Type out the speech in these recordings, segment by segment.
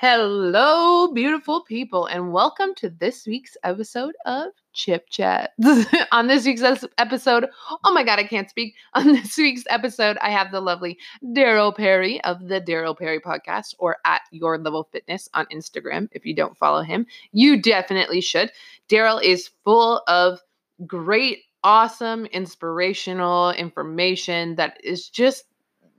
Hello, beautiful people, and welcome to this week's episode of Chip Chat. On this week's episode, oh my God, I can't speak. On this week's episode, I have the lovely Daryl Perry of the Daryl Perry Podcast or at Your Level Fitness on Instagram. If you don't follow him, you definitely should. Daryl is full of great, awesome, inspirational information that is just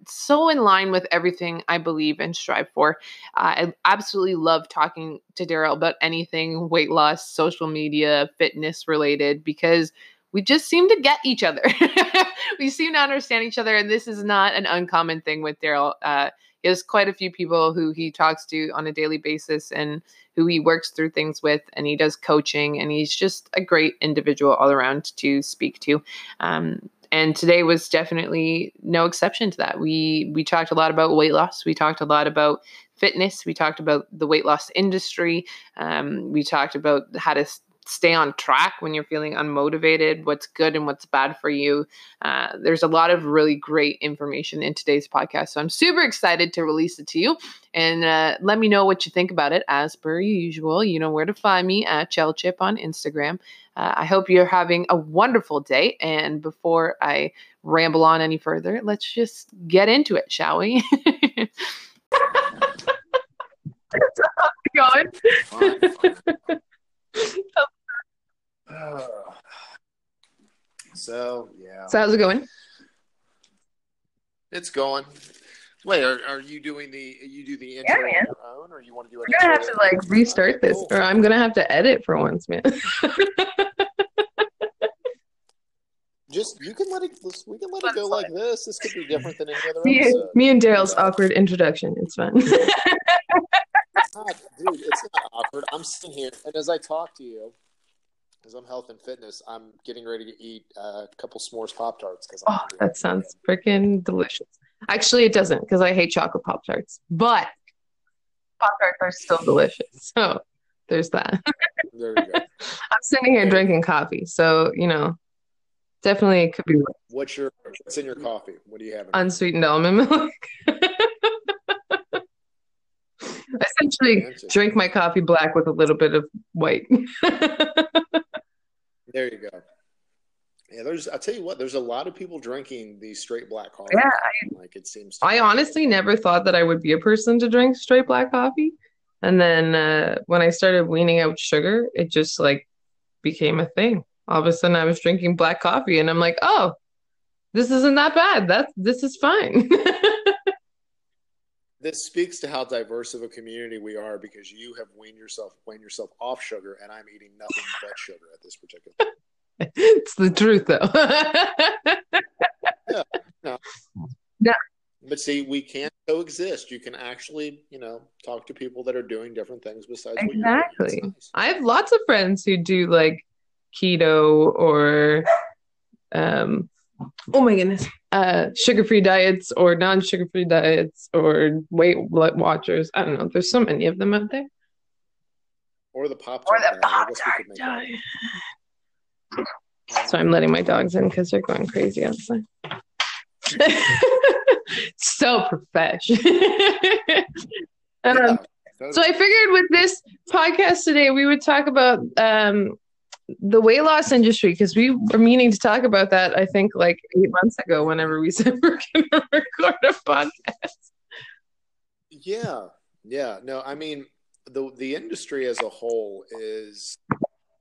so in line with everything I believe and strive for. Uh, I absolutely love talking to Daryl about anything weight loss, social media, fitness related because we just seem to get each other. we seem to understand each other, and this is not an uncommon thing with Daryl. Uh, he has quite a few people who he talks to on a daily basis and who he works through things with, and he does coaching, and he's just a great individual all around to speak to. Um, and today was definitely no exception to that. We we talked a lot about weight loss. We talked a lot about fitness. We talked about the weight loss industry. Um, we talked about how to stay on track when you're feeling unmotivated, what's good and what's bad for you. Uh, there's a lot of really great information in today's podcast. So I'm super excited to release it to you. And uh, let me know what you think about it. As per usual, you know where to find me at Chip on Instagram. Uh, I hope you're having a wonderful day. And before I ramble on any further, let's just get into it, shall we? going. so yeah. So how's it going? It's going. Wait, are, are you doing the you do the intro yeah, on your own, or you want to do it? We're gonna have to like restart this, or I'm gonna have to edit for once, man. Just you can let it. We can let it go like this. This could be different than any other me, episode. Me and Daryl's awkward introduction. It's fun. it's not, dude, it's not awkward. I'm sitting here, and as I talk to you, because I'm health and fitness, I'm getting ready to eat a couple s'mores pop tarts. Because oh, that sounds freaking delicious. Actually, it doesn't because I hate chocolate pop tarts, but pop tarts are still delicious. So there's that. there you go. I'm sitting here drinking coffee, so you know, definitely it could be. What's your what's in your coffee? What do you have? Unsweetened almond milk. Essentially drink my coffee black with a little bit of white. There you go. Yeah, there's. I tell you what, there's a lot of people drinking the straight black coffee. Yeah, I, like it seems. I honestly never thought that I would be a person to drink straight black coffee, and then uh, when I started weaning out sugar, it just like became a thing. All of a sudden, I was drinking black coffee, and I'm like, oh, this isn't that bad. That's this is fine. this speaks to how diverse of a community we are because you have weaned yourself weaned yourself off sugar, and I'm eating nothing but sugar at this particular. it's the truth, though. yeah, no. Yeah. But see, we can't coexist. You can actually, you know, talk to people that are doing different things besides exactly. Nice. I have lots of friends who do like keto or, um, oh my goodness, uh, sugar-free diets or non-sugar-free diets or Weight Watchers. I don't know. There's so many of them out there. Or the pop. Or the pop diet. So I'm letting my dogs in because they're going crazy outside. so profesh. um, so I figured with this podcast today, we would talk about um, the weight loss industry because we were meaning to talk about that. I think like eight months ago, whenever we said we are going to record a podcast. Yeah, yeah. No, I mean the the industry as a whole is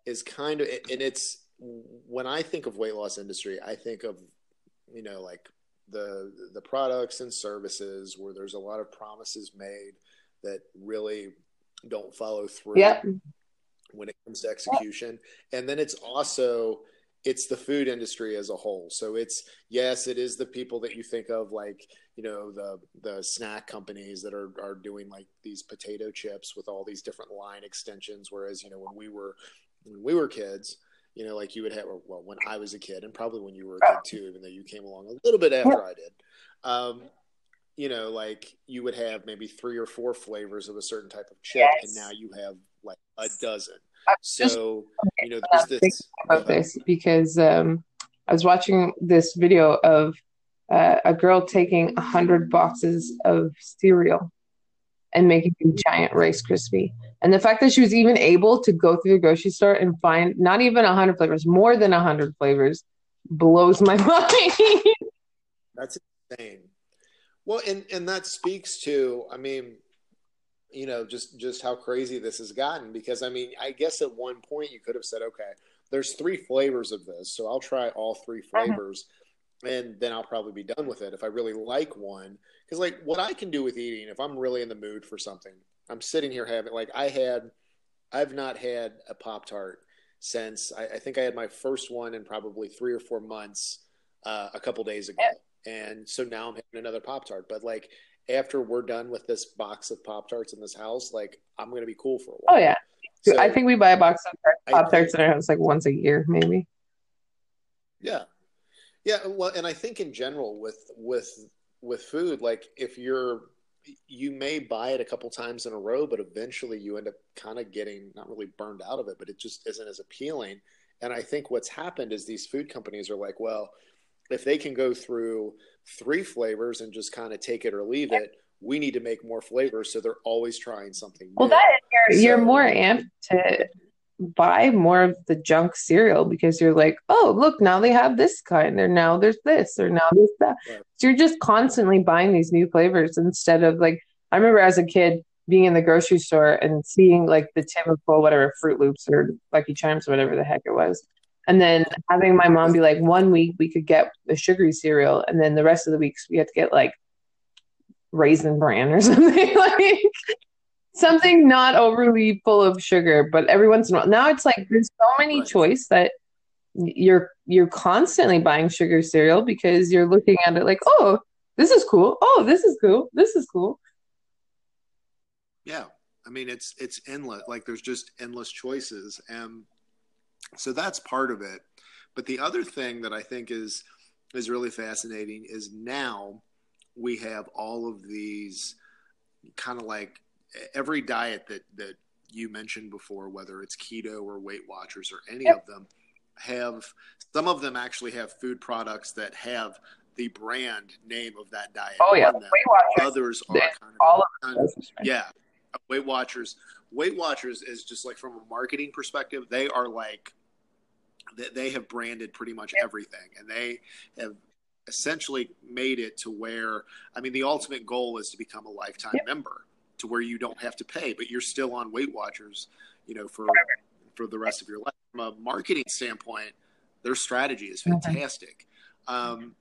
is kind of and it's when I think of weight loss industry, I think of you know like the the products and services where there's a lot of promises made that really don't follow through yep. When it comes to execution. And then it's also it's the food industry as a whole. So it's yes, it is the people that you think of like, you know, the the snack companies that are are doing like these potato chips with all these different line extensions whereas, you know, when we were when we were kids, you know, like you would have, well, when I was a kid, and probably when you were a kid too, even though you came along a little bit after I did. Um, you know, like you would have maybe three or four flavors of a certain type of chip, yes. and now you have like a dozen. So, you know, there's this about this because um, I was watching this video of uh, a girl taking a hundred boxes of cereal and making a giant Rice Krispie. And the fact that she was even able to go through the grocery store and find not even a hundred flavors, more than a hundred flavors, blows my mind. That's insane. Well, and and that speaks to, I mean, you know, just just how crazy this has gotten. Because I mean, I guess at one point you could have said, okay, there's three flavors of this, so I'll try all three uh-huh. flavors. Uh-huh and then I'll probably be done with it if I really like one. Because like what I can do with eating, if I'm really in the mood for something, I'm sitting here having like I had, I've not had a Pop Tart since I, I, think I had my first one in probably three or four months uh, a couple days ago, and so now I'm having another Pop Tart. But like after we're done with this box of Pop Tarts in this house, like I'm gonna be cool for a while. Oh yeah, so, I think we buy a box of Pop Tarts in our house like once a year, maybe. Yeah, yeah, well, and I think in general with with with food, like if you're you may buy it a couple times in a row, but eventually you end up kind of getting not really burned out of it, but it just isn't as appealing. And I think what's happened is these food companies are like, well, if they can go through three flavors and just kind of take it or leave it, we need to make more flavors. So they're always trying something. New. Well, that you're, so, you're more amped to buy more of the junk cereal because you're like, oh, look, now they have this kind, or now there's this, or now there's that. Right. So you're just constantly buying these new flavors instead of like, I remember as a kid being in the grocery store and seeing like the tin of full whatever Froot Loops or Lucky Charms or whatever the heck it was. And then having my mom be like, one week we could get a sugary cereal, and then the rest of the weeks we had to get like raisin bran or something like something not overly full of sugar, but every once in a while. Now it's like there's so many choice that you're you're constantly buying sugar cereal because you're looking at it like, oh, this is cool. Oh, this is cool. This is cool. Yeah. I mean it's it's endless. Like there's just endless choices. And so that's part of it. But the other thing that I think is is really fascinating is now we have all of these kind of like every diet that that you mentioned before, whether it's keto or Weight Watchers or any yep. of them, have some of them actually have food products that have the brand name of that diet. Oh yeah, Weight Watchers. Others are kind of, all of kind of yeah. Weight Watchers. Weight Watchers is just like from a marketing perspective, they are like they have branded pretty much everything, and they have essentially made it to where I mean the ultimate goal is to become a lifetime yep. member to where you don't have to pay, but you're still on Weight Watchers, you know, for for the rest of your life. From a marketing standpoint, their strategy is fantastic. Um,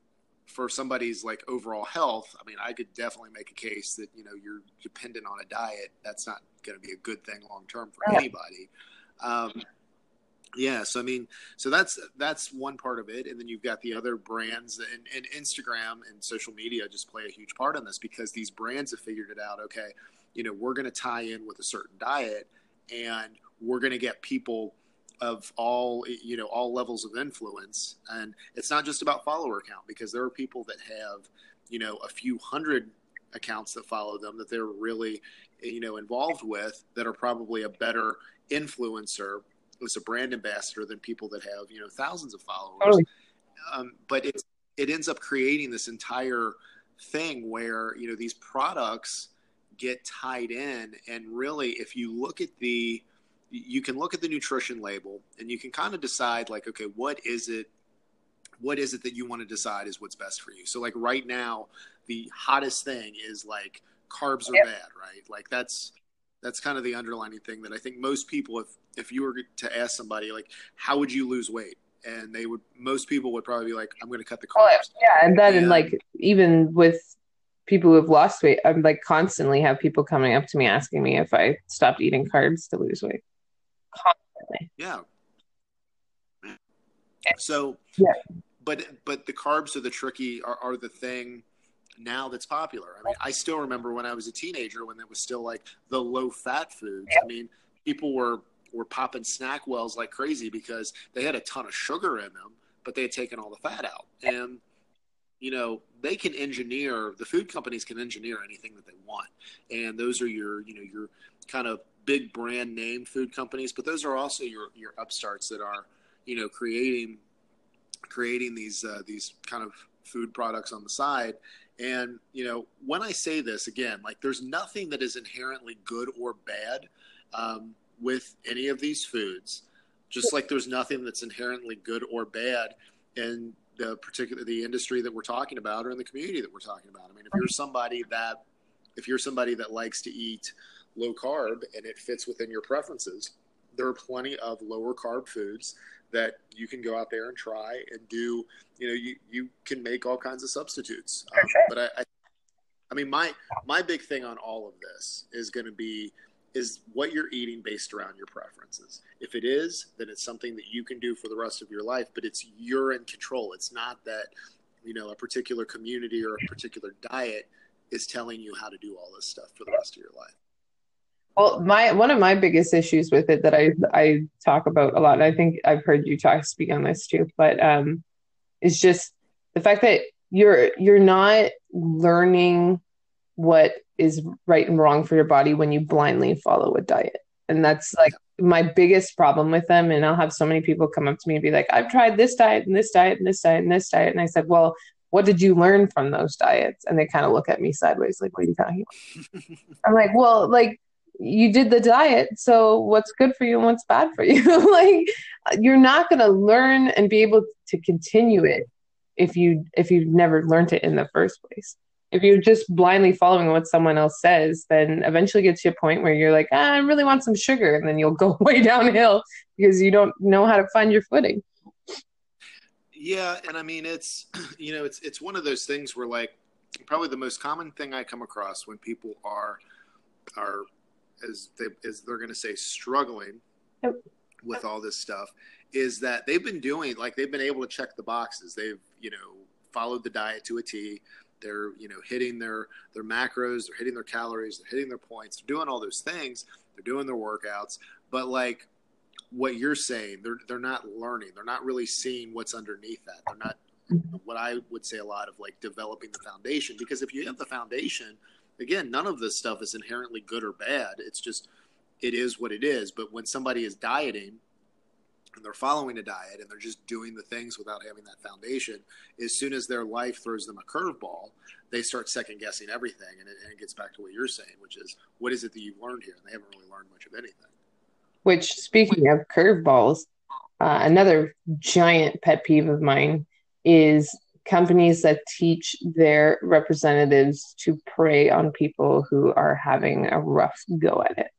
for somebody's like overall health, I mean, I could definitely make a case that you know you're dependent on a diet. That's not going to be a good thing long term for anybody. Um, yeah, so I mean, so that's that's one part of it, and then you've got the other brands, and, and Instagram and social media just play a huge part in this because these brands have figured it out. Okay, you know, we're going to tie in with a certain diet and we're going to get people of all you know all levels of influence and it's not just about follower count because there are people that have you know a few hundred accounts that follow them that they're really you know involved with that are probably a better influencer as a brand ambassador than people that have you know thousands of followers oh. um, but it it ends up creating this entire thing where you know these products get tied in. And really, if you look at the, you can look at the nutrition label and you can kind of decide, like, okay, what is it? What is it that you want to decide is what's best for you? So, like, right now, the hottest thing is like carbs are yep. bad, right? Like, that's, that's kind of the underlining thing that I think most people, if if you were to ask somebody like, how would you lose weight, and they would, most people would probably be like, I'm going to cut the oh, carbs. Oh, yeah, and then and, like even with people who have lost weight, I'm like constantly have people coming up to me asking me if I stopped eating carbs to lose weight. Constantly. Yeah. So yeah. But but the carbs are the tricky are, are the thing now that's popular. I mean, I still remember when I was a teenager when it was still like the low fat foods. I mean, people were were popping SnackWells like crazy because they had a ton of sugar in them, but they had taken all the fat out. And you know they can engineer the food companies can engineer anything that they want and those are your you know your kind of big brand name food companies but those are also your your upstarts that are you know creating creating these uh, these kind of food products on the side And, you know, when I say this again, like there's nothing that is inherently good or bad um, with any of these foods, just like there's nothing that's inherently good or bad in the particular the industry that we're talking about or in the community that we're talking about. I mean, if you're somebody that if you're somebody that likes to eat low carb and it fits within your preferences, there are plenty of lower carb foods that you can go out there and try and do. You know, you you can make all kinds of substitutes. Um, but I, I, I mean, my my big thing on all of this is going to be is what you're eating based around your preferences. If it is, then it's something that you can do for the rest of your life, but it's you're in control. It's not that, you know, a particular community or a particular diet is telling you how to do all this stuff for the rest of your life. Well, my one of my biggest issues with it that I I talk about a lot, and I think I've heard you talk speak on this too, but um, is just the fact that you're you're not learning what is right and wrong for your body when you blindly follow a diet, and that's like my biggest problem with them. And I'll have so many people come up to me and be like, "I've tried this diet and this diet and this diet and this diet," and I said, "Well, what did you learn from those diets?" And they kind of look at me sideways, like, "What are you talking about?" I'm like, "Well, like." You did the diet so what's good for you and what's bad for you? Like you're not going to learn and be able to continue it if you if you've never learned it in the first place. If you're just blindly following what someone else says then eventually get to a point where you're like ah, i really want some sugar and then you'll go way downhill because you don't know how to find your footing. Yeah and i mean it's you know it's it's one of those things where like probably the most common thing i come across when people are are as they as they're going to say struggling with all this stuff is that they've been doing like they've been able to check the boxes. They've you know followed the diet to a t. They're you know hitting their their macros they're hitting their calories they're hitting their points they're doing all those things they're doing their workouts. But like what you're saying they're they're not learning. They're not really seeing what's underneath that. They're not what i would say a lot of like developing the foundation. Because if you have the foundation again, none of this stuff is inherently good or bad. It's just it is what it is. But when somebody is dieting and they're following a diet and they're just doing the things without having that foundation, as soon as their life throws them a curveball, they start second guessing everything. And it, and it gets back to what you're saying, which is what is it that you've learned here? And they haven't really learned much of anything. Which, speaking of curveballs, uh, another giant pet peeve of mine is companies that teach their representatives to prey on people who are having a rough go at it.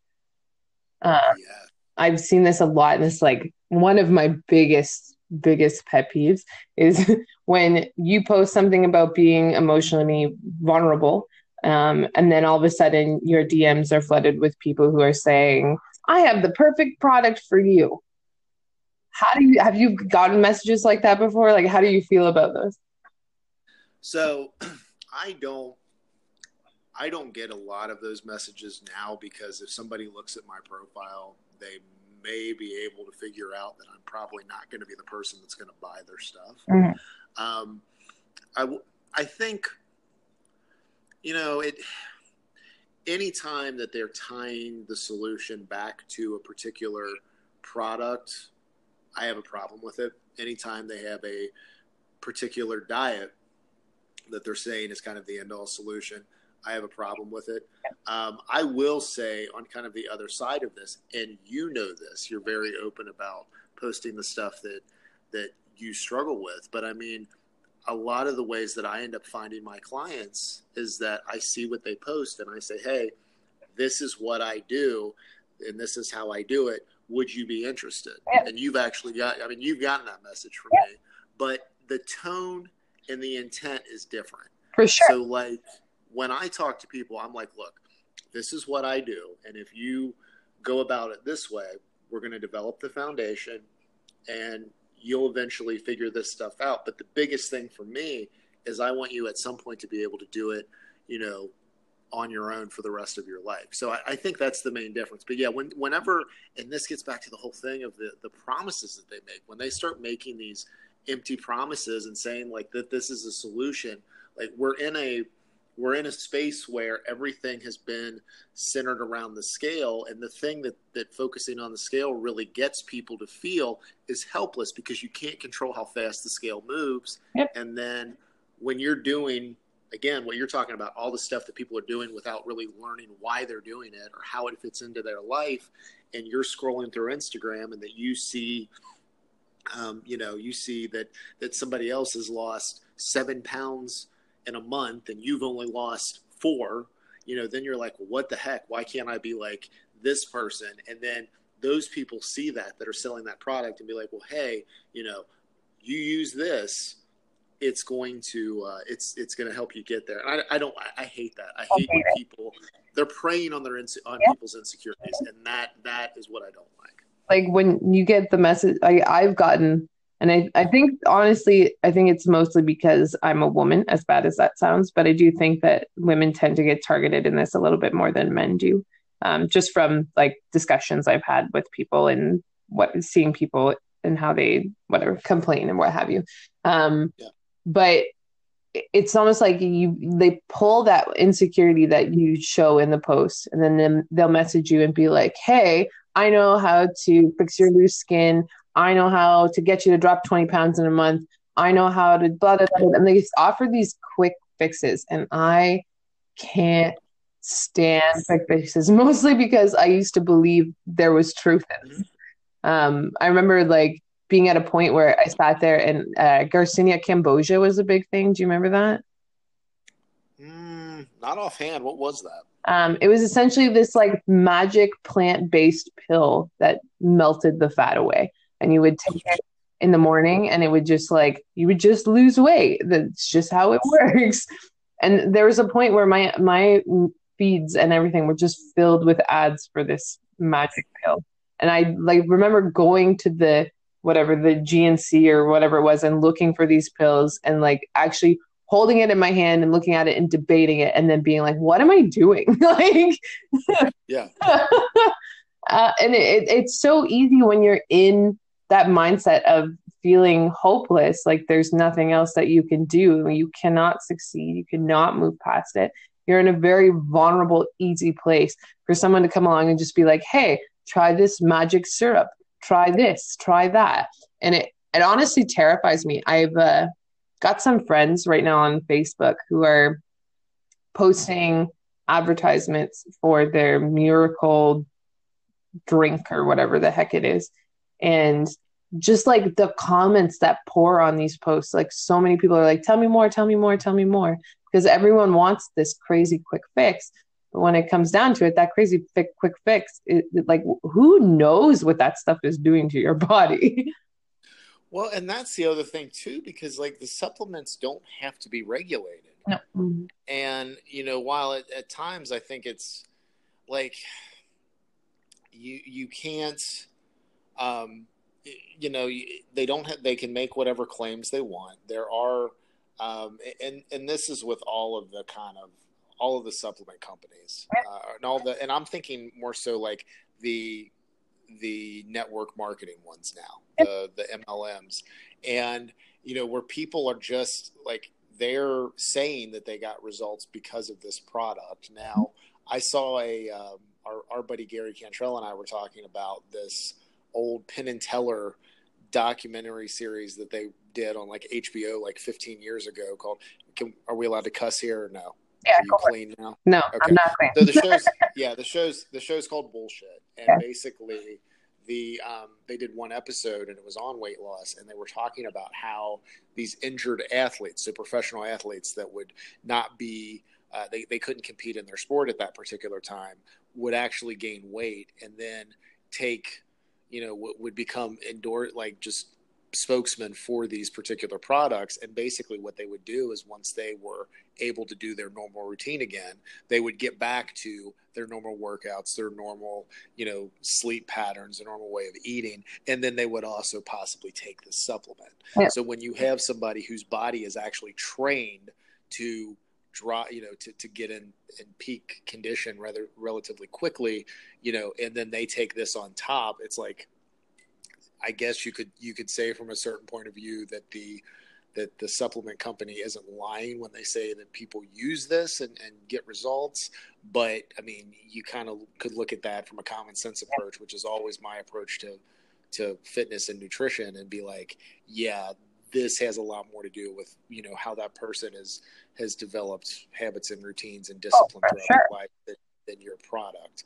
Um, yeah. I've seen this a lot, and it's like one of my biggest biggest pet peeves is when you post something about being emotionally vulnerable um, and then all of a sudden your dms are flooded with people who are saying i have the perfect product for you how do you have you gotten messages like that before like how do you feel about those so I don't I don't get a lot of those messages now because if somebody looks at my profile, they may be able to figure out that I'm probably not going to be the person that's going to buy their stuff. Mm-hmm. Um, I I think you know it. Anytime that they're tying the solution back to a particular product, I have a problem with it. Anytime they have a particular diet that they're saying is kind of the end all solution. I have a problem with it. Um, I will say, on kind of the other side of this, and you know this, you're very open about posting the stuff that that you struggle with. But I mean, a lot of the ways that I end up finding my clients is that I see what they post and I say, "Hey, this is what I do, and this is how I do it. Would you be interested?" And you've actually got, I mean, you've gotten that message from me, but the tone and the intent is different. For sure. So like when I talk to people, I'm like, look, this is what I do, and if you go about it this way, we're going to develop the foundation, and you'll eventually figure this stuff out. But the biggest thing for me is I want you at some point to be able to do it, you know, on your own for the rest of your life. So I, I, think that's the main difference. But yeah, when, whenever, and this gets back to the whole thing of the, the promises that they make, when they start making these empty promises and saying like that this is a solution like we're in a we're in a space where everything has been centered around the scale and the thing that that focusing on the scale really gets people to feel is helpless because you can't control how fast the scale moves yep. and then when you're doing again, what you're talking about, all the stuff that people are doing without really learning why they're doing it or how it fits into their life, and you're scrolling through Instagram and that you see, um, you know, you see that that somebody else has lost seven pounds in a month and you've only lost four, you know, then you're like, what the heck? Why can't I be like this person? And then those people see that that are selling that product and be like, well, hey, you know, you use this it's going to uh, it's it's going to help you get there. I, I don't I, I hate that. I hate when people they're preying on their on yeah. people's insecurities, and that that is what I don't like. Like when you get the message, I I've gotten, and I I think honestly, I think it's mostly because I'm a woman. As bad as that sounds, but I do think that women tend to get targeted in this a little bit more than men do. Um, just from like discussions I've had with people and what seeing people and how they whatever complain and what have you. Um, yeah but it's almost like you they pull that insecurity that you show in the post and then they'll message you and be like hey i know how to fix your loose skin i know how to get you to drop 20 pounds in a month i know how to blah blah blah and they offer these quick fixes and i can't stand quick fixes mostly because i used to believe there was truth in them. um i remember like being at a point where I sat there and uh, Garcinia Cambogia was a big thing. Do you remember that? Mm, not offhand. What was that? Um, it was essentially this like magic plant based pill that melted the fat away, and you would take it in the morning, and it would just like you would just lose weight. That's just how it works. And there was a point where my my feeds and everything were just filled with ads for this magic pill, and I like remember going to the whatever the GNC or whatever it was and looking for these pills and like actually holding it in my hand and looking at it and debating it and then being like what am i doing? Like yeah. Uh, and it, it's so easy when you're in that mindset of feeling hopeless like there's nothing else that you can do. You cannot succeed. You cannot move past it. You're in a very vulnerable easy place for someone to come along and just be like hey try this magic syrup. Try this, try that. And it, it honestly terrifies me. I've uh, got some friends right now on Facebook who are posting advertisements for their miracle drink or whatever the heck it is. And just like the comments that pour on these posts, like so many people are like, tell me more, tell me more, tell me more. Because everyone wants this crazy quick fix. But when it comes down to it, that crazy quick fix, it, like who knows what that stuff is doing to your body? Well, and that's the other thing too, because like the supplements don't have to be regulated. No. Mm-hmm. And you know, while it, at times I think it's like you you can't, um, you know, they don't have they can make whatever claims they want. There are, um, and and this is with all of the kind of all of the supplement companies uh, and all the and i'm thinking more so like the the network marketing ones now the the mlms and you know where people are just like they're saying that they got results because of this product. Now i saw a um, our, our buddy gary cantrell and i were talking about this old penn and teller documentary series that they did on like hbo like 15 years ago called can, are we allowed to cuss here or no yeah, you clean now? No, okay. I'm not clean. so the show's yeah, the show's the show's called Bullshit, and okay. basically the um, they did one episode and it was on weight loss, and they were talking about how these injured athletes, so professional athletes that would not be uh, they they couldn't compete in their sport at that particular time, would actually gain weight and then take you know what would become indoor like just spokesman for these particular products. And basically, what they would do is once they were able to do their normal routine again, they would get back to their normal workouts, their normal, you know, sleep patterns, their normal way of eating. And then they would also possibly take the supplement. Yeah. So when you have somebody whose body is actually trained to draw you know to, to get in in peak condition rather relatively quickly you know and then they take this on top it's like I guess you could you could say from a certain point of view that the that the supplement company isn't lying when they say that people use this and, and get results. But I mean, you kind of could look at that from a common sense approach, which is always my approach to to fitness and nutrition, and be like, yeah, this has a lot more to do with you know how that person has has developed habits and routines and discipline Oh, throughout sure. their life than, than your product.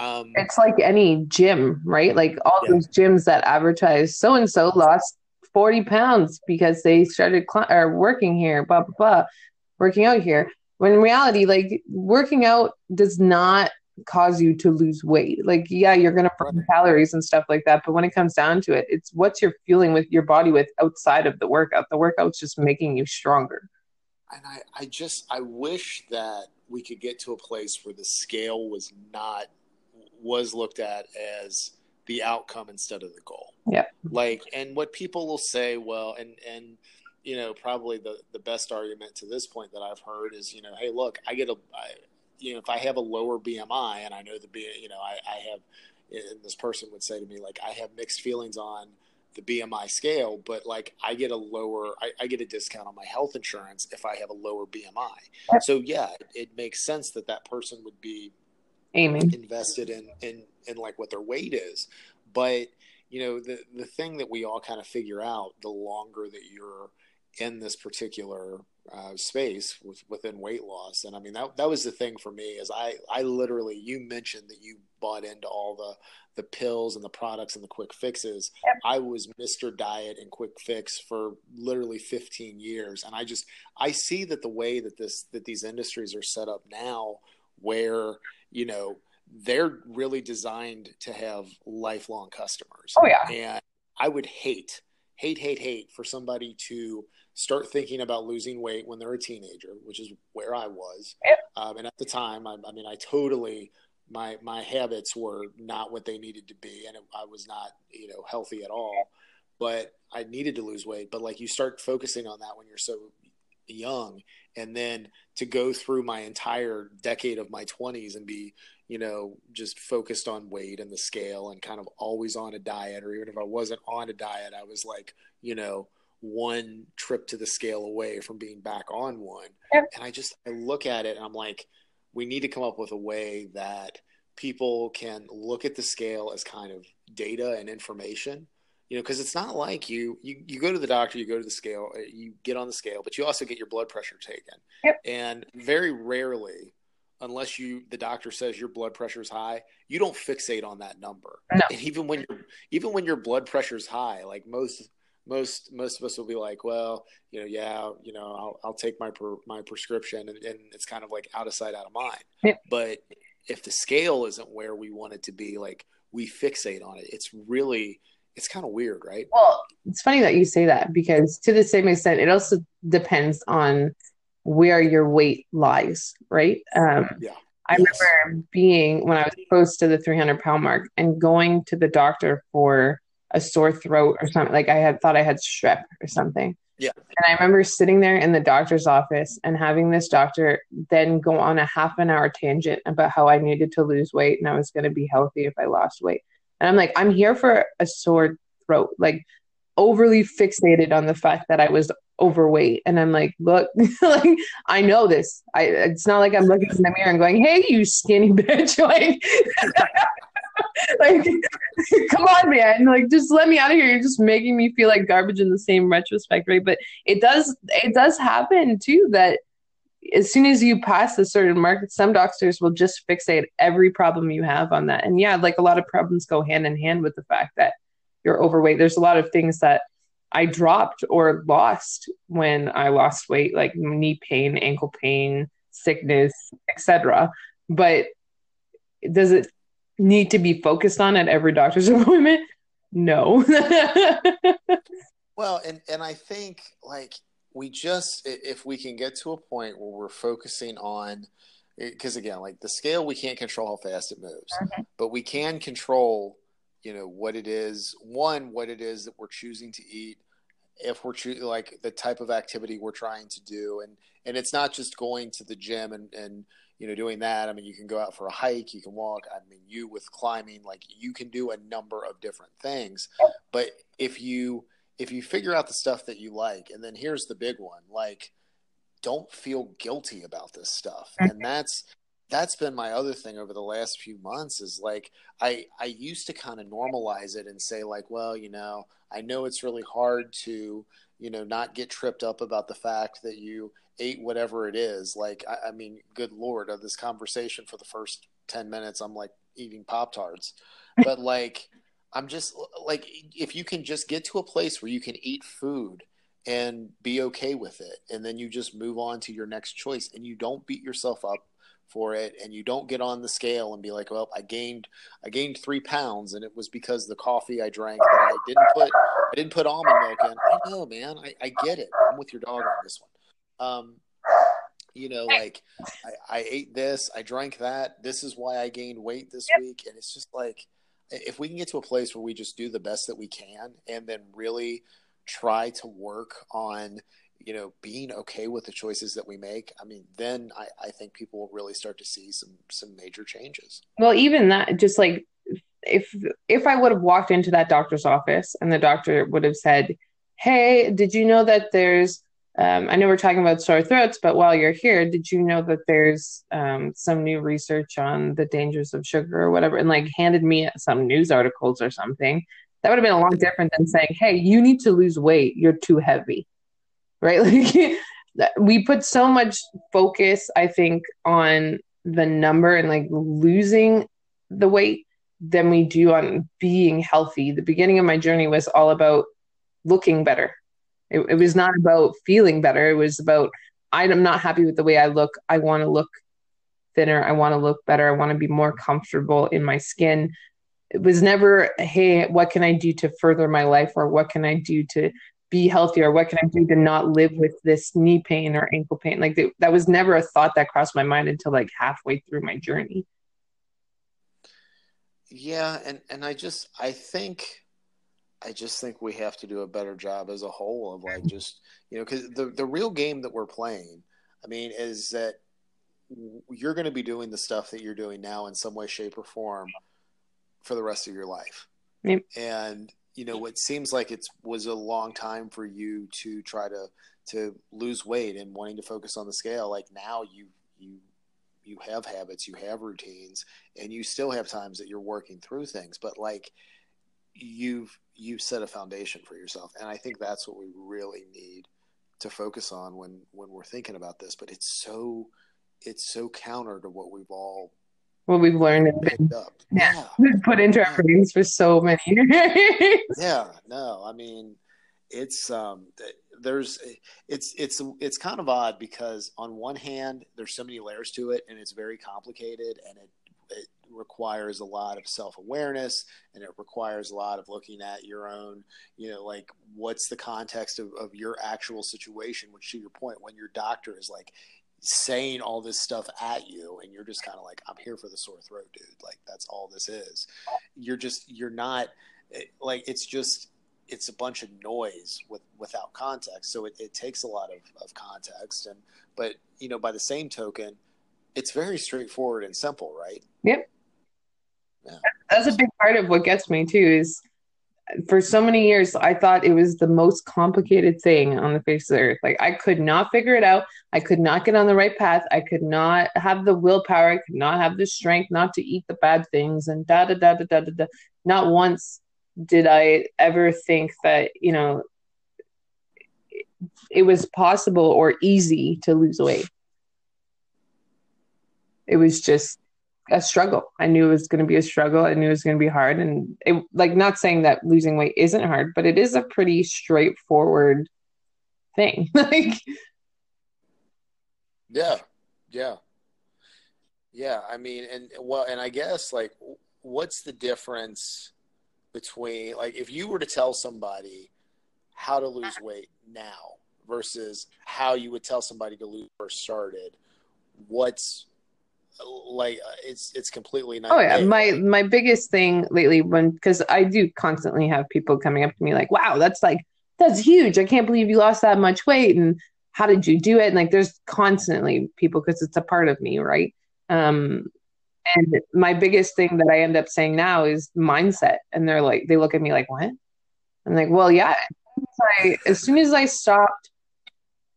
Um, It's like any gym, right? Like all Yeah. those gyms that advertise so and so lost 40 pounds because they started cl- or working here, blah, blah, blah, working out here. When in reality, like working out does not cause you to lose weight. Like, yeah, you're going to burn calories and stuff like that. But when it comes down to it, it's what you're fueling with your body with outside of the workout. The workout's just making you stronger. and I, I just I wish that we could get to a place where the scale was not was looked at as the outcome instead of the goal. Yeah. Like and what people will say, well, and and you know, probably the the best argument to this point that I've heard is, you know, hey, look, I get a I, you know, if I have a lower BMI and I know the B, you know, I, I have and this person would say to me like I have mixed feelings on the BMI scale, but like I get a lower, I, I get a discount on my health insurance if I have a lower BMI. So yeah, it, it makes sense that that person would be Aiming. invested in, in, in like what their weight is. But you know, the, the thing that we all kind of figure out the longer that you're in this particular uh, space with, within weight loss. And I mean, that, that was the thing for me is I, I literally, you mentioned that you bought into all the, the pills and the products and the quick fixes. Yep. I was Mr. Diet and quick fix for literally 15 years. And I just, I see that the way that this, that these industries are set up now where, you know, they're really designed to have lifelong customers. Oh, yeah. And I would hate, hate, hate, hate for somebody to start thinking about losing weight when they're a teenager, which is where I was. Yep. Um, and at the time, I, I mean, I totally, my, my habits were not what they needed to be. And it, I was not, you know, healthy at all, but I needed to lose weight. But like you start focusing on that when you're so young and then to go through my entire decade of my 20s and be you know just focused on weight and the scale and kind of always on a diet or even if i wasn't on a diet i was like you know one trip to the scale away from being back on one Yep. and i just i look at it and i'm like we need to come up with a way that people can look at the scale as kind of data and information you know because it's not like you, you you go to the doctor you go to the scale uh, you get on the scale but you also get your blood pressure taken Yep. and very rarely unless you the doctor says your blood pressure is high you don't fixate on that number No. and even when your even when your blood pressure is high like most most most of us will be like well you know yeah you know i'll, I'll take my per, my prescription and, and it's kind of like out of sight out of mind Yep. but if the scale isn't where we want it to be like we fixate on it it's really it's kind of weird right Well, it's funny that you say that because to the same extent, it also depends on where your weight lies, right? Um, Yeah. I Yes. remember being when I was close to the 300 pound mark and going to the doctor for a sore throat or something. Like I had thought I had strep or something. Yeah. And I remember sitting there in the doctor's office and having this doctor then go on a half an hour tangent about how I needed to lose weight and I was going to be healthy if I lost weight. And I'm like, I'm here for a sore throat, like overly fixated on the fact that I was overweight. And I'm like, look, like I know this. I it's not like I'm looking in the mirror and going, Hey, you skinny bitch. Like, like come on, man. Like just let me out of here. You're just making me feel like garbage in the same retrospect, right? But it does it does happen too that as soon as you pass a certain mark, some doctors will just fixate every problem you have on that. And yeah, like a lot of problems go hand in hand with the fact that you're overweight. There's a lot of things that I dropped or lost when I lost weight, like knee pain, ankle pain, sickness, etc. But does it need to be focused on at every doctor's appointment? No. Well, and and I think like we just if we can get to a point where we're focusing on because again, like the scale, we can't control how fast it moves, Mhm. but we can control, you know, what it is. One, what it is that we're choosing to eat, if we're choosing like the type of activity we're trying to do, and and it's not just going to the gym and and you know doing that. I mean, you can go out for a hike, you can walk. I mean, you with climbing, like you can do a number of different things, but if you if you figure out the stuff that you like and then here's the big one like don't feel guilty about this stuff. And that's that's been my other thing over the last few months is like I I used to kind of normalize it and say like, well, you know, I know it's really hard to, you know, not get tripped up about the fact that you ate whatever it is. Like, I, I mean, good lord, of this conversation for the first ten minutes, I'm like eating pop tarts, but like, I'm just like, if you can just get to a place where you can eat food and be okay with it, and then you just move on to your next choice, and you don't beat yourself up for it and you don't get on the scale and be like well i gained i gained three pounds and it was because the coffee i drank that i didn't put i didn't put almond milk in. I know man. I, I get it. I'm with your dog on this one. Um you know like I, I ate this i drank that this is why i gained weight this week and it's just like if we can get to a place where we just do the best that we can and then really try to work on you know, being okay with the choices that we make, I mean, then I, I think people will really start to see some some major changes. Well, even that, just like if if I would have walked into that doctor's office and the doctor would have said, "Hey, did you know that there's um, I know we're talking about sore throats, but while you're here, did you know that there's um, some new research on the dangers of sugar or whatever?" And like handed me some news articles or something. That would have been a lot different than saying, "Hey, you need to lose weight. You're too heavy." right? Like we put so much focus, I think, on the number and like losing the weight than we do on being healthy. The beginning of my journey was all about looking better. It, it was not about feeling better. It was about I'm not happy with the way I look. I want to look thinner. I want to look better. I want to be more comfortable in my skin. It was never, hey, what can I do to further my life or what can I do to be healthier? What can I do to not live with this knee pain or ankle pain? Like th- that was never a thought that crossed my mind until like halfway through my journey. Yeah, and and I just I think I just think we have to do a better job as a whole of like just you know because the the real game that we're playing, I mean, is that you're going to be doing the stuff that you're doing now in some way, shape, or form for the rest of your life, yep. and you know, it seems like it was a long time for you to try to to lose weight and wanting to focus on the scale. Like now, you you you have habits, you have routines, and you still have times that you're working through things. But like you've you've set a foundation for yourself, and I think that's what we really need to focus on when when we're thinking about this. But it's so it's so counter to what we've all what we've learned and been up. yeah. put into our brains for so many years. yeah, no, I mean, it's um, there's it's it's it's kind of odd because on one hand, there's so many layers to it, and it's very complicated, and it it requires a lot of self awareness, and it requires a lot of looking at your own, you know, like what's the context of, of your actual situation. Which, to your point, when your doctor is like, saying all this stuff at you and you're just kind of like i'm here for the sore throat dude like that's all this is you're just you're not like it's just it's a bunch of noise with without context so it, it takes a lot of, of context and but you know by the same token it's very straightforward and simple right? Yep. Yeah. that's a big part of what gets me too is for so many years i thought it was the most complicated thing on the face of the earth. Like i could not figure it out. I could not get on the right path. I could not have the willpower. I could not have the strength not to eat the bad things and da da da da da da, da. not once did i ever think that you know it was possible or easy to lose weight it was just a struggle. I knew it was going to be a struggle. I knew it was going to be hard. And it, like, not saying that losing weight isn't hard, but it is a pretty straightforward thing. like, yeah, yeah, yeah. I mean, and well, and I guess like, what's the difference between like if you were to tell somebody how to lose weight now versus how you would tell somebody to lose first started? What's like uh, it's it's completely not. Oh yeah, my my biggest thing lately when because I do constantly have people coming up to me like, "Wow, that's like that's huge! I can't believe you lost that much weight." And how did you do it? And like, there's constantly people because it's a part of me, right? Um, and my biggest thing that I end up saying now is mindset, and they're like, they look at me like, "What?" I'm like, "Well, yeah." I, as soon as I stopped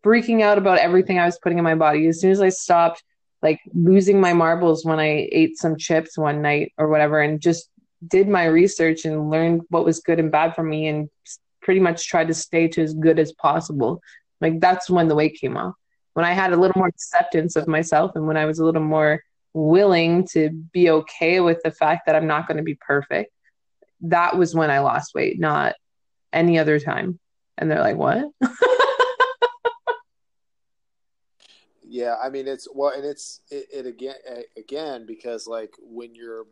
freaking out about everything I was putting in my body, as soon as I stopped like losing my marbles when I ate some chips one night or whatever, and just did my research and learned what was good and bad for me, and pretty much tried to stay to as good as possible. Like that's when the weight came off. When I had a little more acceptance of myself, and when I was a little more willing to be okay with the fact that I'm not going to be perfect, that was when I lost weight, not any other time. And they're like, "What?" Yeah, I mean it's well, and it's it, it again again because like when you're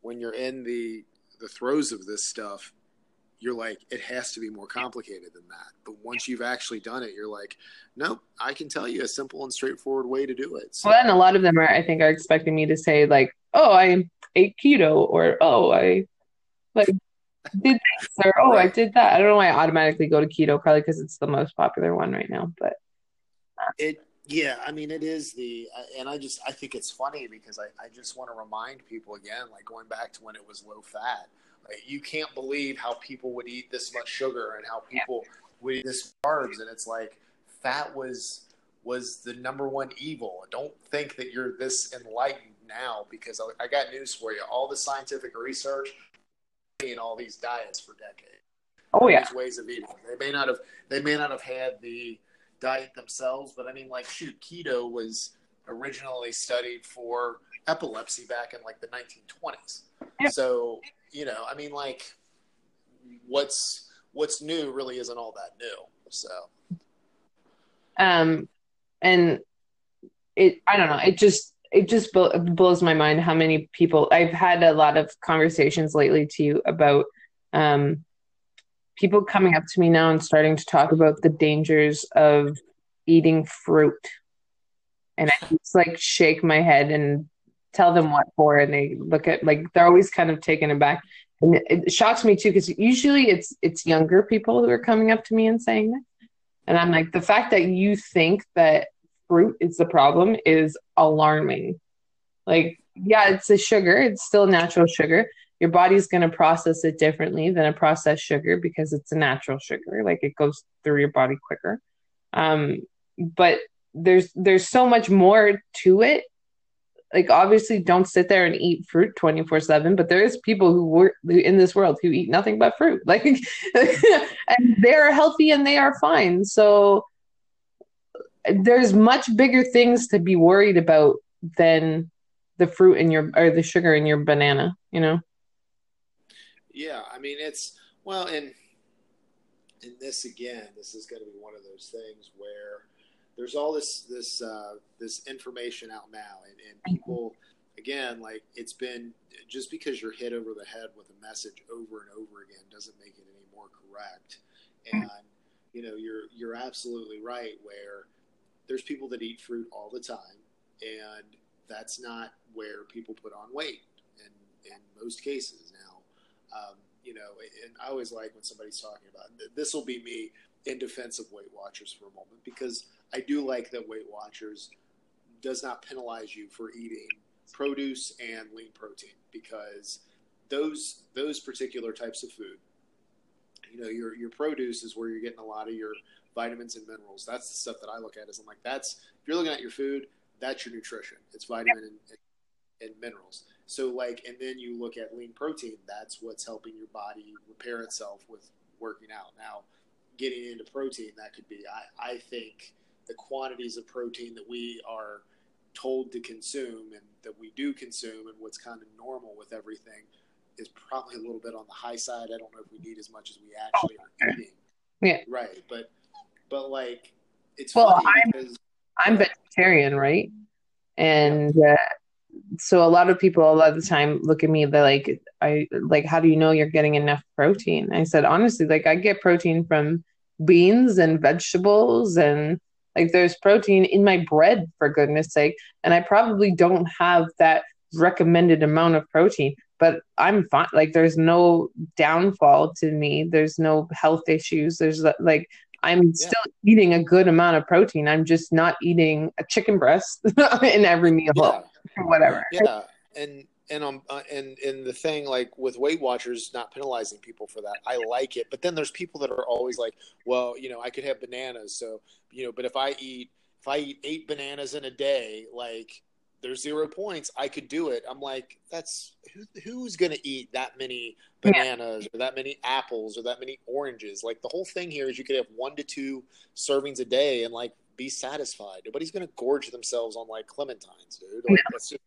when you're in the the throes of this stuff, you're like it has to be more complicated than that. But once you've actually done it, you're like, nope, I can tell you a simple and straightforward way to do it. So, well, and a lot of them are, I think, are expecting me to say like, oh, I ate keto, or oh, I like did this, or oh, right. I did that. I don't know why I automatically go to keto, probably because it's the most popular one right now, but. Uh. It yeah, I mean, it is the, uh, and I just, I think it's funny because I, I just want to remind people again, like going back to when it was low fat, like you can't believe how people would eat this much sugar and how people would eat this carbs. And it's like fat was, was the number one evil. Don't think that you're this enlightened now because I, I got news for you. All the scientific research in all these diets for decades. Oh yeah. These ways of eating. They may not have, they may not have had the, diet themselves, but I mean, like, shoot, keto was originally studied for epilepsy back in like the 1920s. So, you know, I mean, like, what's what's new really isn't all that new. So, um, and it, I don't know, it just it just blows my mind how many people I've had a lot of conversations lately too about um people coming up to me now and starting to talk about the dangers of eating fruit. And I just like shake my head and tell them what for, and they look at like they're always kind of taken aback. And it, shocks me too because usually it's it's younger people who are coming up to me and saying this, and I'm like, the fact that you think that fruit is the problem is alarming. Like, yeah, it's a sugar; it's still natural sugar, your body's going to process it differently than a processed sugar because it's a natural sugar like it goes through your body quicker. Um, but there's there's so much more to it. Like obviously don't sit there and eat fruit 24 7 but there is people who work in this world who eat nothing but fruit. Like and they're healthy and they are fine. So there's much bigger things to be worried about than the fruit in your or the sugar in your banana you know yeah, I mean it's well, and and this again, this is going to be one of those things where there's all this this uh, this information out now, and, and people again like it's been just because you're hit over the head with a message over and over again doesn't make it any more correct. And you know you're you're absolutely right where there's people that eat fruit all the time, and that's not where people put on weight in in most cases. Now um, you know, and I always like when somebody's talking about this. Will be me in defense of Weight Watchers for a moment because I do like that Weight Watchers does not penalize you for eating produce and lean protein because those those particular types of food, you know, your your produce is where you're getting a lot of your vitamins and minerals. That's the stuff that I look at is I'm like, that's if you're looking at your food, that's your nutrition. It's vitamin and, and, and minerals. So like, and then you look at lean protein. That's what's helping your body repair itself with working out. Now, getting into protein, that could be. I, I think the quantities of protein that we are told to consume and that we do consume and what's kind of normal with everything is probably a little bit on the high side. I don't know if we need as much as we actually are eating. Yeah. Right. But but like it's well, I'm because, I'm vegetarian, right? And uh, so a lot of people a lot of the time look at me they're like i like how do you know you're getting enough protein? I said honestly like i get protein from beans and vegetables and like there's protein in my bread for goodness sake and i probably don't have that recommended amount of protein but i'm fine. Like there's no downfall to me. There's no health issues. There's uh, like i'm yeah. still eating a good amount of protein. I'm just not eating a chicken breast in every meal. Yeah or whatever. Yeah, and and um uh, and and the thing like with Weight Watchers not penalizing people for that, I like it. But then there's people that are always like, well, you know, I could have bananas, so you know, but if I eat if I eat eight bananas in a day, like there's zero points. I could do it. I'm like, that's who, who's going to eat that many bananas yeah. or that many apples or that many oranges? Like the whole thing here is you could have one to two servings a day and like be satisfied. Nobody's going to gorge themselves on like clementines, dude. Like, that's just,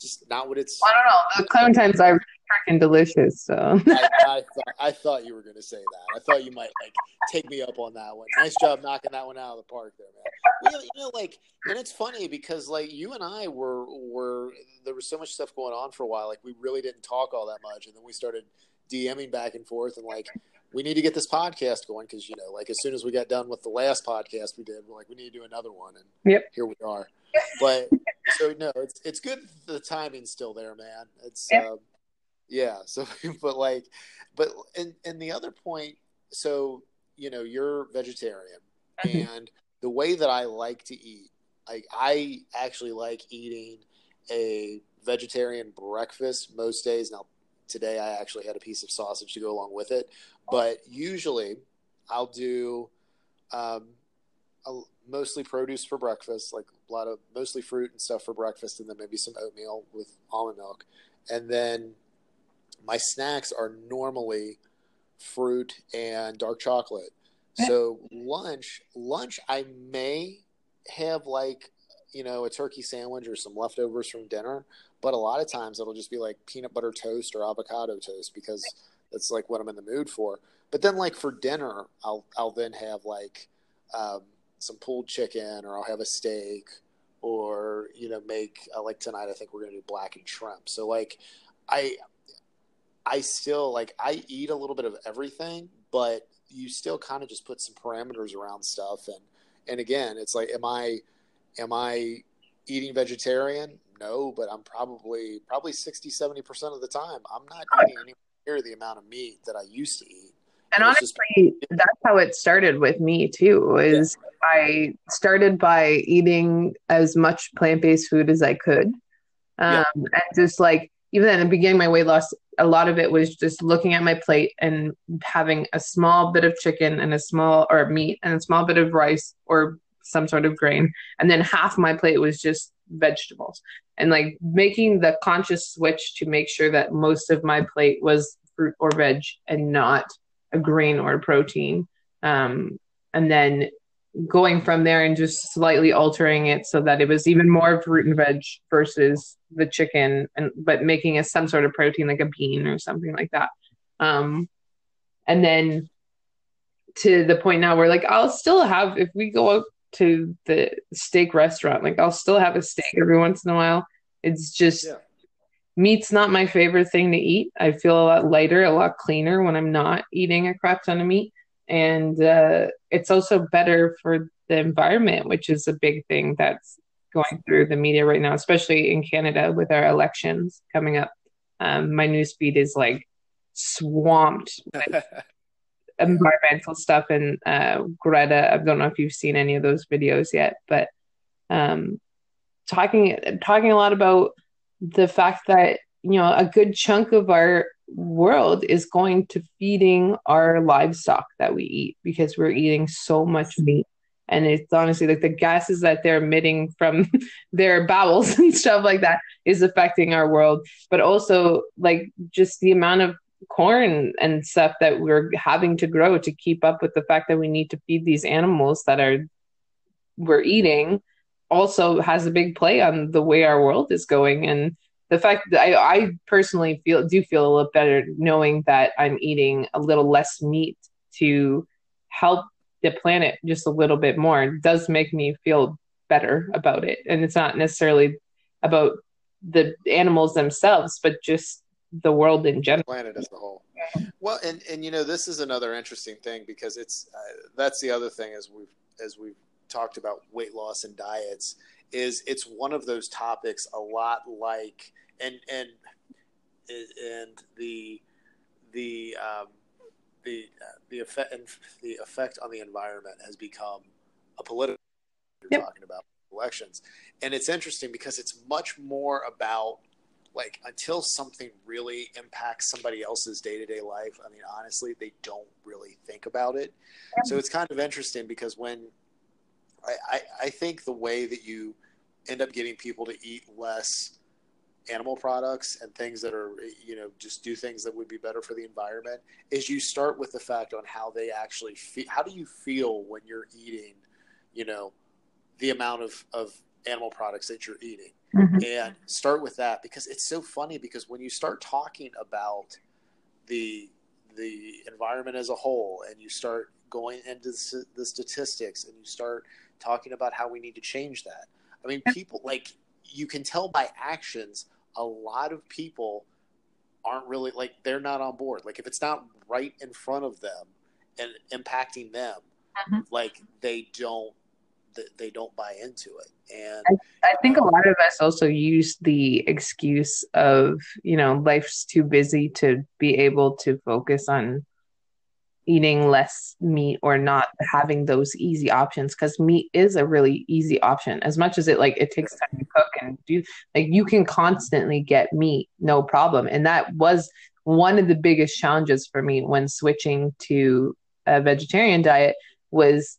just not what it's. I don't know. The clementines are freaking delicious. So I, I, thought, I thought you were going to say that. I thought you might like take me up on that one. Nice job knocking that one out of the park there, man. You know, you know, like, and it's funny because like you and I were were there was so much stuff going on for a while. Like we really didn't talk all that much, and then we started DMing back and forth, and like we need to get this podcast going because you know, like as soon as we got done with the last podcast we did, we're like, we need to do another one, and yep. here we are. But so no, it's it's good. The timing's still there, man. It's yep. um, yeah. So, but like, but and and the other point, so you know, you're vegetarian, Mm-hmm. and the way that I like to eat, I I actually like eating a vegetarian breakfast most days. Now, today I actually had a piece of sausage to go along with it, but usually I'll do um, a, mostly produce for breakfast, like a lot of mostly fruit and stuff for breakfast, and then maybe some oatmeal with almond milk, and then my snacks are normally fruit and dark chocolate. So lunch, lunch, I may have like you know a turkey sandwich or some leftovers from dinner, but a lot of times it'll just be like peanut butter toast or avocado toast because that's like what I'm in the mood for. But then like for dinner, I'll I'll then have like um, some pulled chicken or I'll have a steak or you know make uh, like tonight I think we're gonna do blackened shrimp. So like I I still like I eat a little bit of everything, but you still kind of just put some parameters around stuff and and again it's like am I am I eating vegetarian? No, but I'm probably probably 60 70% of the time I'm not eating anywhere near the amount of meat that I used to eat. And honestly, that's how it started with me too. Is I started by eating as much plant based food as I could, um, Yeah. and just like even in the beginning, my weight loss, a lot of it was just looking at my plate and having a small bit of chicken and a small or meat and a small bit of rice or some sort of grain, and then half my plate was just vegetables, and like making the conscious switch to make sure that most of my plate was fruit or veg and not a grain or a protein. Um, and then going from there and just slightly altering it so that it was even more fruit and veg versus the chicken and but making it some sort of protein like a bean or something like that. Um, and then to the point now where like I'll still have if we go out to the steak restaurant, like I'll still have a steak every once in a while. It's just Yeah. meat's not my favorite thing to eat. I feel a lot lighter, a lot cleaner when I'm not eating a crap ton of meat. And uh, it's also better for the environment, which is a big thing that's going through the media right now, especially in Canada with our elections coming up. Um, my newsfeed is like swamped with environmental stuff and uh, Greta. I don't know if you've seen any of those videos yet, but um, talking talking a lot about the fact that you know a good chunk of our world is going to feeding our livestock that we eat because we're eating so much meat and it's honestly like the gases that they're emitting from their bowels and stuff like that is affecting our world but also like just the amount of corn and stuff that we're having to grow to keep up with the fact that we need to feed these animals that are we're eating also has a big play on the way our world is going. And the fact that I, I personally feel do feel a little better knowing that I'm eating a little less meat to help the planet just a little bit more does make me feel better about it. And it's not necessarily about the animals themselves but just the world in general planet as a whole. Well, and and you know this is another interesting thing because it's uh, that's the other thing as we've as we've talked about weight loss and diets is it's one of those topics a lot like and and and the the um, the uh, the effect and the effect on the environment has become a political. You're Yep. talking about elections, and it's interesting because it's much more about like until something really impacts somebody else's day-to-day life i mean honestly they don't really think about it. So it's kind of interesting because when I, I, I think the way that you end up getting people to eat less animal products and things that are you know just do things that would be better for the environment is you start with the fact on how they actually feel how do you feel when you're eating you know the amount of of animal products that you're eating mm-hmm. and start with that because it's so funny because when you start talking about the the environment as a whole and you start going into the statistics and you start talking about how we need to change that i mean people like you can tell by actions a lot of people aren't really like they're not on board. Like if it's not right in front of them and impacting them, mm-hmm. like they don't they don't buy into it. And I, I, think a lot of us also use the excuse of, you know, life's too busy to be able to focus on eating less meat or not having those easy options because meat is a really easy option as much as it like it takes time to cook and do like you can constantly get meat no problem and that was one of the biggest challenges for me when switching to a vegetarian diet was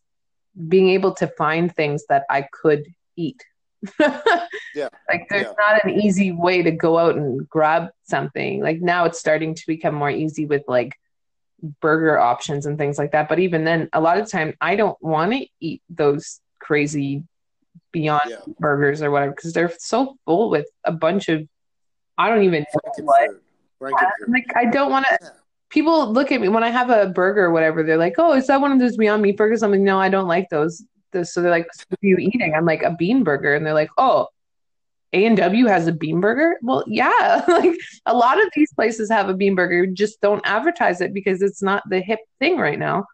being able to find things that I could eat. yeah. Like there's yeah. not an easy way to go out and grab something. Like now it's starting to become more easy with like burger options and things like that. But even then, a lot of time, I don't want to eat those crazy Beyond yeah. Burgers or whatever because they're so full with a bunch of I don't even know what. Like I don't want to. People look at me when I have a burger or whatever. They're like, "Oh, is that one of those Beyond Meat burgers?" I'm like, "No, I don't like those." So they're like, "What are you eating?" I'm like, "A bean burger," and they're like, "Oh, a and W has a bean burger. Well, yeah, like a lot of these places have a bean burger, just don't advertise it because it's not the hip thing right now.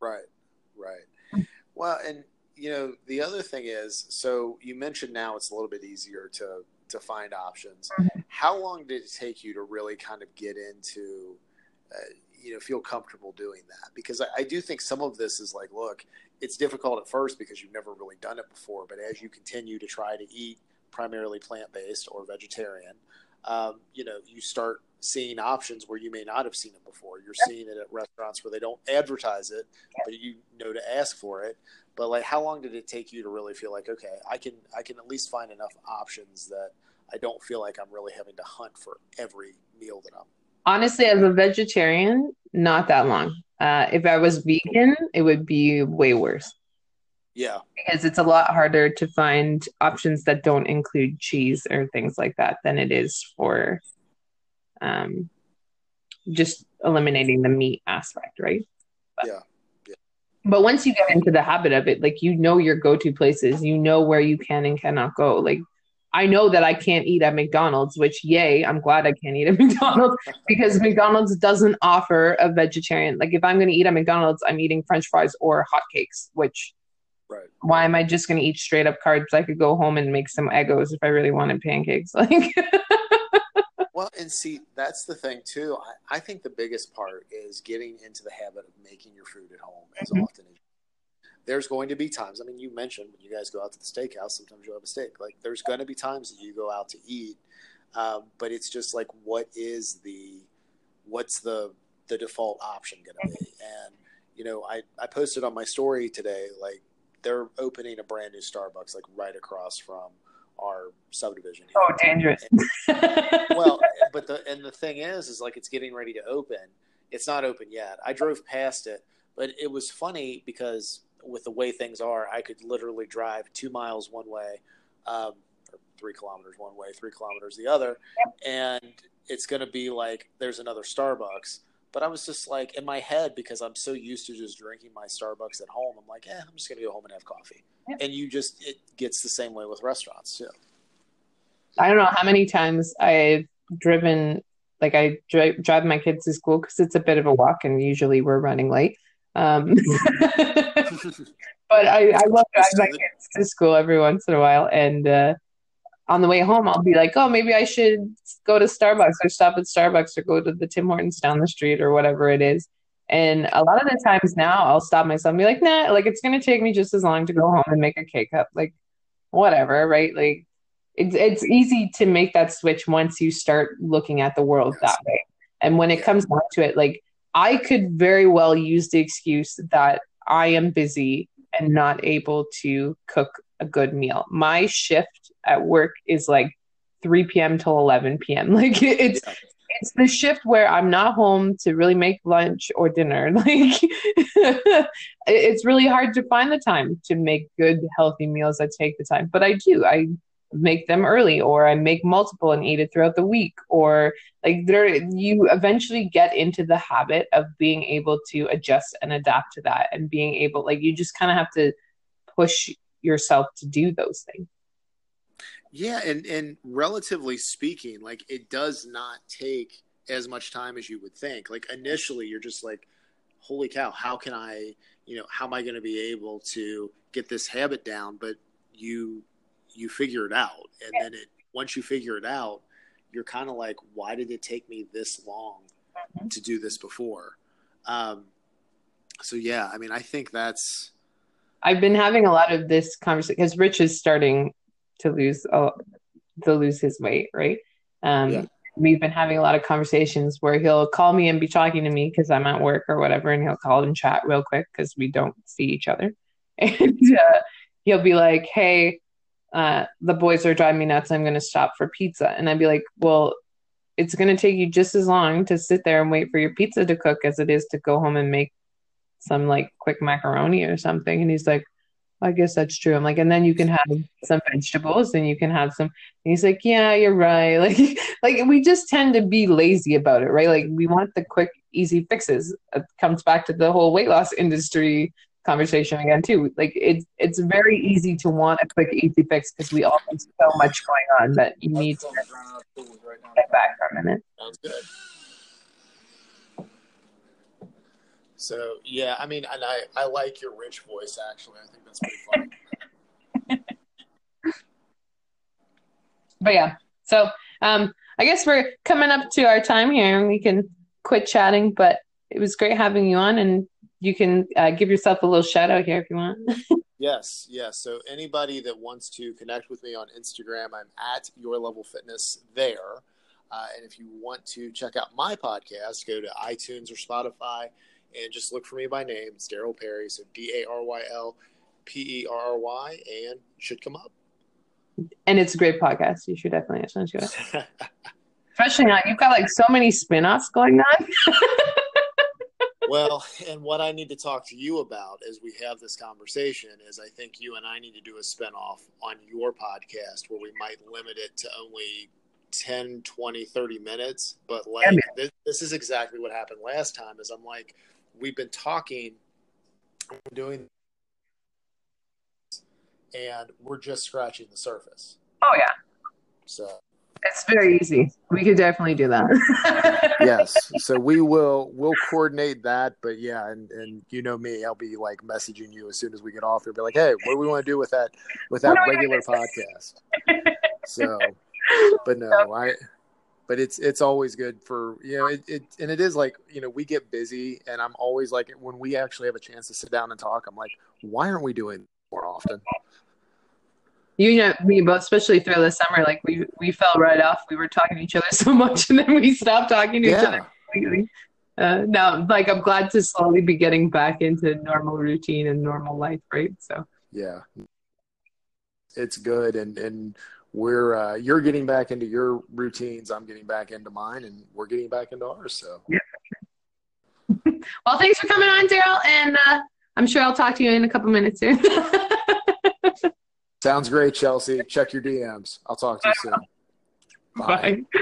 Right, right. Well, and you know the other thing is, so you mentioned now it's a little bit easier to to find options. Mm-hmm. How long did it take you to really kind of get into, uh, you know, feel comfortable doing that? Because I, I do think some of this is like, look, it's difficult at first because you've never really done it before, but as you continue to try to eat primarily plant based or vegetarian, um, you know, you start seeing options where you may not have seen it before. You're seeing it at restaurants where they don't advertise it, but you know to ask for it. But like, how long did it take you to really feel like, okay, I can I can at least find enough options that I don't feel like I'm really having to hunt for every meal that I'm. Honestly, as a vegetarian, not that long. Uh, if I was vegan, it would be way worse. Yeah. Because it's a lot harder to find options that don't include cheese or things like that than it is for um, just eliminating the meat aspect, right? But, yeah. yeah. But once you get into the habit of it, like you know your go to places, you know where you can and cannot go. Like I know that I can't eat at McDonald's, which yay, I'm glad I can't eat at McDonald's because McDonald's doesn't offer a vegetarian. Like if I'm going to eat at McDonald's, I'm eating French fries or hotcakes, which Right. Why am I just going to eat straight up carbs? I could go home and make some Eggos if I really wanted pancakes. Like. well, and see, that's the thing too. I, I, think the biggest part is getting into the habit of making your food at home as mm-hmm. often as. There's going to be times. I mean, you mentioned when you guys go out to the steakhouse, sometimes you'll have a steak. Like, there's going to be times that you go out to eat, um, but it's just like, what is the, what's the the default option going to be? And you know, I I posted on my story today, like they're opening a brand new Starbucks like right across from our subdivision. Here. Oh, dangerous. And, well, but the and the thing is, is like it's getting ready to open. It's not open yet. I drove past it, but it was funny because with the way things are, I could literally drive two miles one way, um, or three kilometers one way, three kilometers the other, yep. and it's going to be like there's another Starbucks but I was just like in my head because I'm so used to just drinking my Starbucks at home. I'm like, eh, I'm just gonna go home and have coffee. And you just it gets the same way with restaurants too. I don't know how many times I've driven, like I drive, drive my kids to school because it's a bit of a walk, and usually we're running late. Um, but I, I love driving my kids to school every once in a while, and uh, on the way home, I'll be like, oh, maybe I should go to Starbucks or stop at Starbucks or go to the Tim Hortons down the street or whatever it is. And a lot of the times now, I'll stop myself and be like, nah, like it's going to take me just as long to go home and make a K cup. Like, whatever, right? Like, it's, it's easy to make that switch once you start looking at the world yes. that way. And when it comes down to it, like, I could very well use the excuse that I am busy and not able to cook a good meal. My shift at work is like 3 p.m. till 11 p.m. Like it's yeah. it's the shift where I'm not home to really make lunch or dinner. Like it's really hard to find the time to make good healthy meals that take the time. But I do. I make them early or I make multiple and eat it throughout the week or like there you eventually get into the habit of being able to adjust and adapt to that and being able like you just kind of have to push yourself to do those things. Yeah, and and relatively speaking, like it does not take as much time as you would think. Like initially you're just like holy cow, how can I, you know, how am I going to be able to get this habit down? But you you figure it out. And then it once you figure it out you're kind of like why did it take me this long mm-hmm. to do this before? Um, so yeah i mean i think that's i've been having a lot of this conversation because rich is starting to lose uh, to lose his weight right? Um, yeah. we've been having a lot of conversations where he'll call me and be talking to me because i'm at work or whatever and he'll call and chat real quick because we don't see each other. And uh, he'll be like hey uh, the boys are driving me nuts. I'm going to stop for pizza. And I'd be like, well, it's going to take you just as long to sit there and wait for your pizza to cook as it is to go home and make some like quick macaroni or something. And he's like, I guess that's true. I'm like, and then you can have some vegetables and you can have some. And he's like, yeah, you're right. Like, like we just tend to be lazy about it, right? Like we want the quick, easy fixes. It comes back to the whole weight loss industry conversation again too. Like it's it's very easy to want a quick easy fix because we all have so much going on that you need to get back for a minute. Sounds good. So yeah, I mean, and I I like your rich voice actually. I think that's pretty funny. but yeah, so um, I guess we're coming up to our time here, and we can quit chatting. But it was great having you on, and you can uh, give yourself a little shout out here if you want. yes, yes. So anybody that wants to connect with me on Instagram, I'm at Your Level Fitness there. Uh, and if you want to check out my podcast, go to iTunes or Spotify and just look for me by name. It's Daryl Perry. So D A R Y L P E R R Y, and should come up. And it's a great podcast. You should definitely listen to it. Especially now, you've got like so many spin offs going on. well, and what I need to talk to you about as we have this conversation is I think you and I need to do a spinoff on your podcast where we might limit it to only 10, 20, 30 minutes. But like yeah, this, this, is exactly what happened last time is I'm like, we've been talking, doing and we're just scratching the surface. Oh yeah. So it's very easy. We could definitely do that. yes. So we will we'll coordinate that. But yeah, and and you know me, I'll be like messaging you as soon as we get off here. Be like, hey, what do we want to do with that with that regular podcast? So, but no, I. But it's it's always good for you know it, it and it is like you know we get busy and I'm always like when we actually have a chance to sit down and talk I'm like why aren't we doing more often? You know me both especially through the summer like we we fell right off. We were talking to each other so much and then we stopped talking to yeah. each other completely. Uh, now like i'm glad to slowly be getting back into normal routine and normal life right? So. Yeah. It's good and and we're uh, you're getting back into your routines i'm getting back into mine and we're getting back into ours so. Yeah. Well thanks for coming on daryl and uh, i'm sure i'll talk to you in a couple minutes soon Sounds great, Chelsea. Check your DMs. I'll talk to you soon. Bye. Bye.